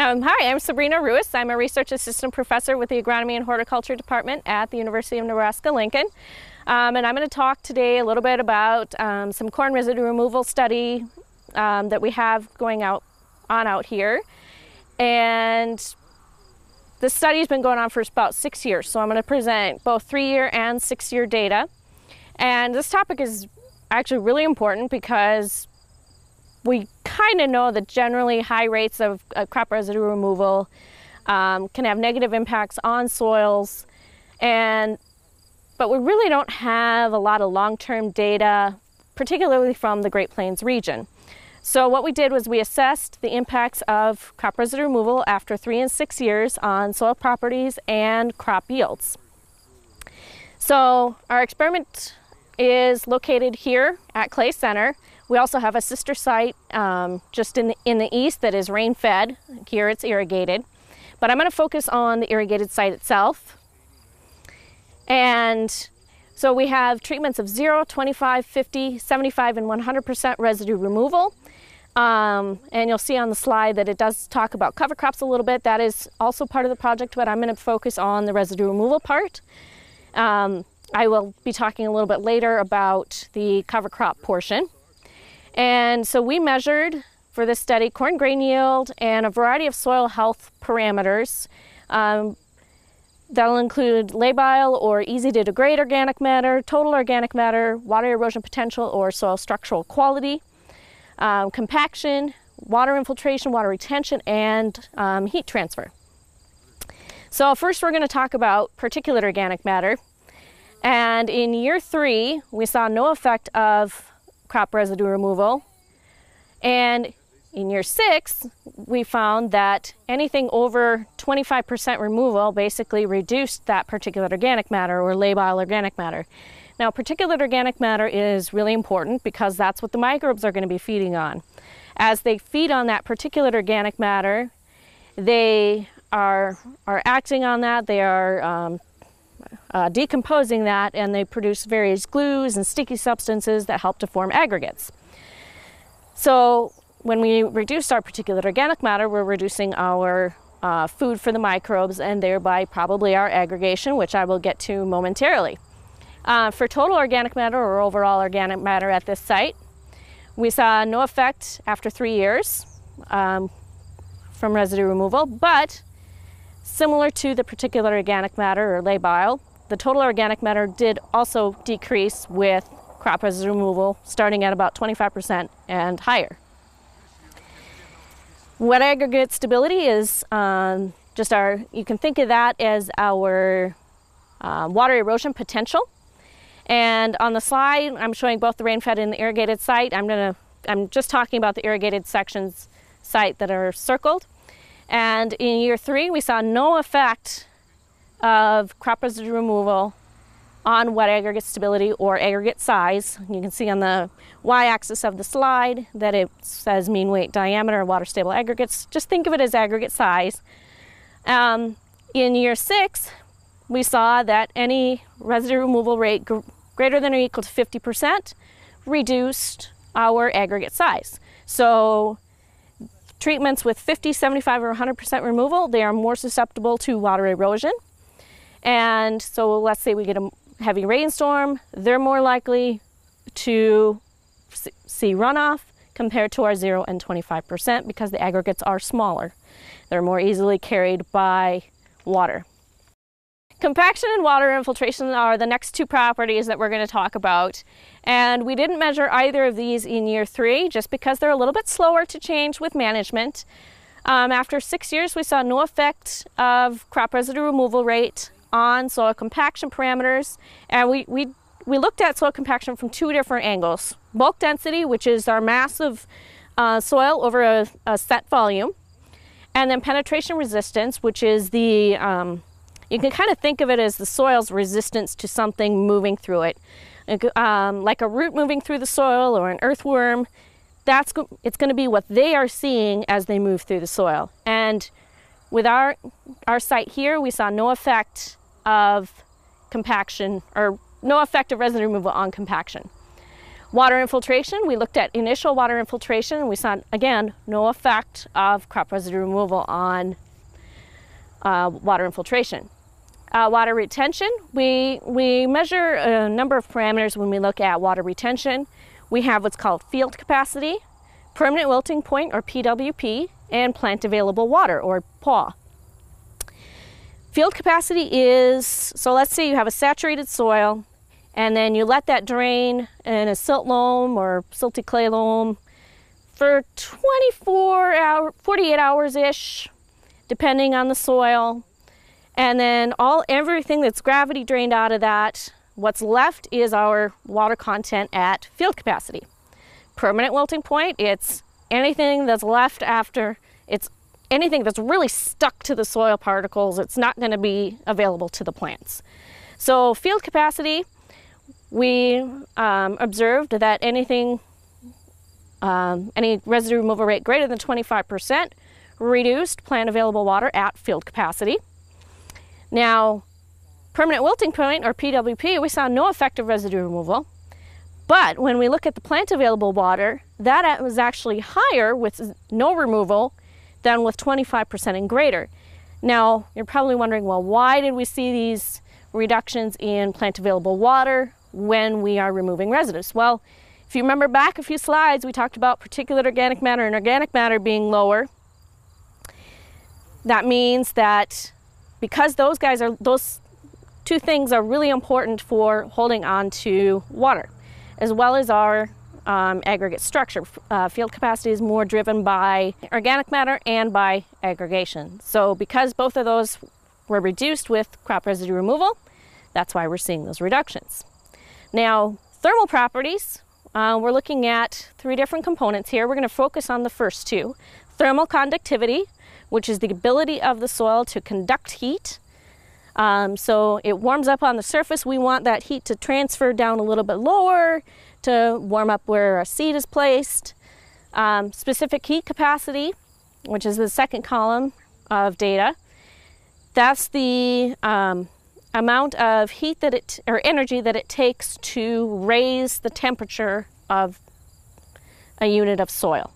Um, hi, I'm Sabrina Ruis. I'm a research assistant professor with the Agronomy and Horticulture Department at the University of Nebraska-Lincoln. Um, and I'm going to talk today a little bit about um, some corn residue removal study um, that we have going out on out here. And this study's been going on for about six years, so I'm going to present both three-year and six-year data. And this topic is actually really important because we kind of know that generally high rates of uh, crop residue removal um, can have negative impacts on soils and but we really don't have a lot of long-term data particularly from the Great Plains region. So what we did was we assessed the impacts of crop residue removal after three and six years on soil properties and crop yields. So our experiment is located here at Clay Center we also have a sister site um, just in the, in the east that is rain fed. Here it's irrigated. But I'm going to focus on the irrigated site itself. And so we have treatments of 0, 25, 50, 75, and 100% residue removal. Um, and you'll see on the slide that it does talk about cover crops a little bit. That is also part of the project, but I'm going to focus on the residue removal part. Um, I will be talking a little bit later about the cover crop portion. And so we measured for this study corn grain yield and a variety of soil health parameters. Um, that'll include labile or easy to degrade organic matter, total organic matter, water erosion potential or soil structural quality, um, compaction, water infiltration, water retention, and um, heat transfer. So first we're going to talk about particulate organic matter. And in year three, we saw no effect of crop residue removal. And in year six, we found that anything over 25% removal basically reduced that particulate organic matter or labile organic matter. Now, particulate organic matter is really important because that's what the microbes are going to be feeding on. As they feed on that particulate organic matter, they are, are acting on that, they are um, uh, decomposing that and they produce various glues and sticky substances that help to form aggregates. So when we reduce our particulate organic matter, we're reducing our uh, food for the microbes and thereby probably our aggregation, which I will get to momentarily. Uh, for total organic matter or overall organic matter at this site, we saw no effect after three years um, from residue removal, but similar to the particulate organic matter or labile, the total organic matter did also decrease with crop residue removal starting at about 25% and higher. Wet aggregate stability is um, just our, you can think of that as our uh, water erosion potential. And on the slide, I'm showing both the rain-fed and the irrigated site. I'm gonna, I'm just talking about the irrigated sections site that are circled. And in year three, we saw no effect of crop residue removal on wet aggregate stability or aggregate size. You can see on the y-axis of the slide that it says mean weight diameter water stable aggregates. Just think of it as aggregate size. Um, in year six, we saw that any residue removal rate gr greater than or equal to 50% reduced our aggregate size. So treatments with 50, 75, or 100% removal, they are more susceptible to water erosion. And so let's say we get a heavy rainstorm, they're more likely to see runoff compared to our 0 and 25% because the aggregates are smaller. They're more easily carried by water. Compaction and water infiltration are the next two properties that we're going to talk about. And we didn't measure either of these in year three just because they're a little bit slower to change with management. Um, after six years, we saw no effect of crop residue removal rate on soil compaction parameters. And we, we, we looked at soil compaction from two different angles. Bulk density, which is our mass of uh, soil over a, a, set volume. And then penetration resistance, which is the, um, you can kind of think of it as the soil's resistance to something moving through it. Um, like a root moving through the soil or an earthworm, that's it's going to be what they are seeing as they move through the soil. And with our, our site here, we saw no effect of compaction or no effect of residue removal on compaction. Water infiltration, we looked at initial water infiltration and we saw, again, no effect of crop residue removal on uh, water infiltration. Uh, water retention, we, we measure a number of parameters when we look at water retention. We have what's called field capacity, permanent wilting point or PWP, and plant available water or PAW. Field capacity is, so let's say you have a saturated soil and then you let that drain in a silt loam or silty clay loam for 24 hour 48 hours ish depending on the soil. And then all everything that's gravity drained out of that what's left is our water content at field capacity. Permanent wilting point it's anything that's left after it's anything that's really stuck to the soil particles it's not going to be available to the plants so field capacity we um, observed that anything, um, any residue removal rate greater than 25% reduced plant available water at field capacity. Now, permanent wilting point, or PWP, we saw no effective residue removal. But when we look at the plant available water, that was actually higher with no removal than with 25% and greater. Now, you're probably wondering, well, why did we see these reductions in plant available water when we are removing residues? Well, if you remember back a few slides, we talked about particulate organic matter and organic matter being lower. That means that because those guys are, those two things are really important for holding on to water, as well as our um, aggregate structure. Uh, field capacity is more driven by organic matter and by aggregation. So because both of those were reduced with crop residue removal, that's why we're seeing those reductions. Now, thermal properties, uh, we're looking at three different components here. We're going to focus on the first two. Thermal conductivity, which is the ability of the soil to conduct heat. Um, so it warms up on the surface. We want that heat to transfer down a little bit lower to warm up where a seed is placed. Um, specific heat capacity, which is the second column of data. That's the um, amount of heat that it or energy that it takes to raise the temperature of a unit of soil.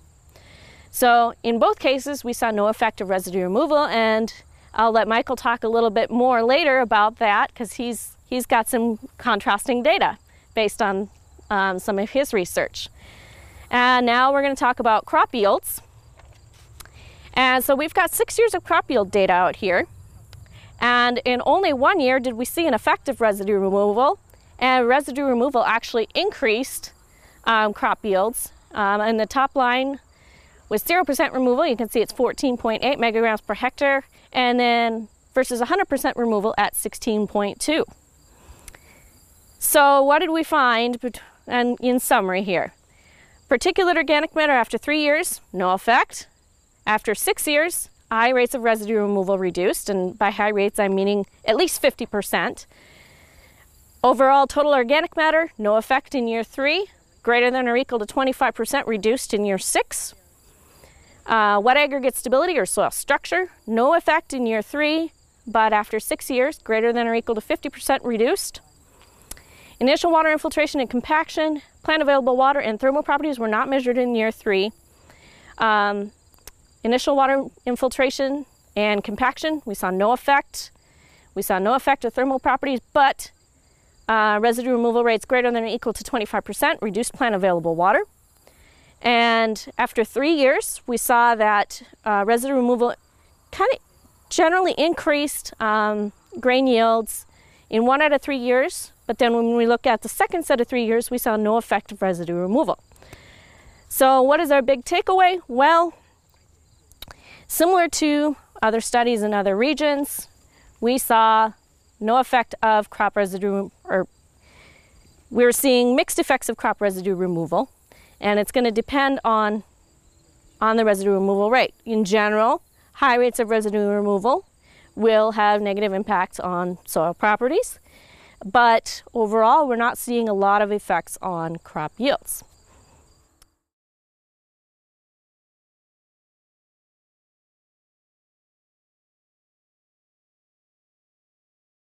So in both cases, we saw no effect of residue removal, and I'll let Michael talk a little bit more later about that because he's he's got some contrasting data based on um, some of his research. And now we're going to talk about crop yields. And so we've got six years of crop yield data out here. And in only one year did we see an effective residue removal, and residue removal actually increased um, crop yields. Um, and the top line was 0% removal, you can see it's 14.8 megagrams per hectare, and then versus 100% removal at 16.2. So what did we find and in summary here? Particulate organic matter after three years, no effect. After six years, high rates of residue removal reduced, and by high rates I'm meaning at least 50%. Overall total organic matter, no effect in year three, greater than or equal to 25% reduced in year six. Uh, wet aggregate stability or soil structure, no effect in year three, but after six years, greater than or equal to 50% reduced. Initial water infiltration and compaction, plant available water and thermal properties were not measured in year three. Um, Initial water infiltration and compaction, we saw no effect. We saw no effect of thermal properties, but uh, residue removal rates greater than or equal to 25% reduced plant available water. And after three years, we saw that uh, residue removal kind of generally increased um, grain yields in one out of three years. But then when we look at the second set of three years, we saw no effect of residue removal. So what is our big takeaway? Well, Similar to other studies in other regions, we saw no effect of crop residue, or we're seeing mixed effects of crop residue removal, and it's going to depend on, on the residue removal rate. In general, high rates of residue removal will have negative impacts on soil properties, but overall, we're not seeing a lot of effects on crop yields.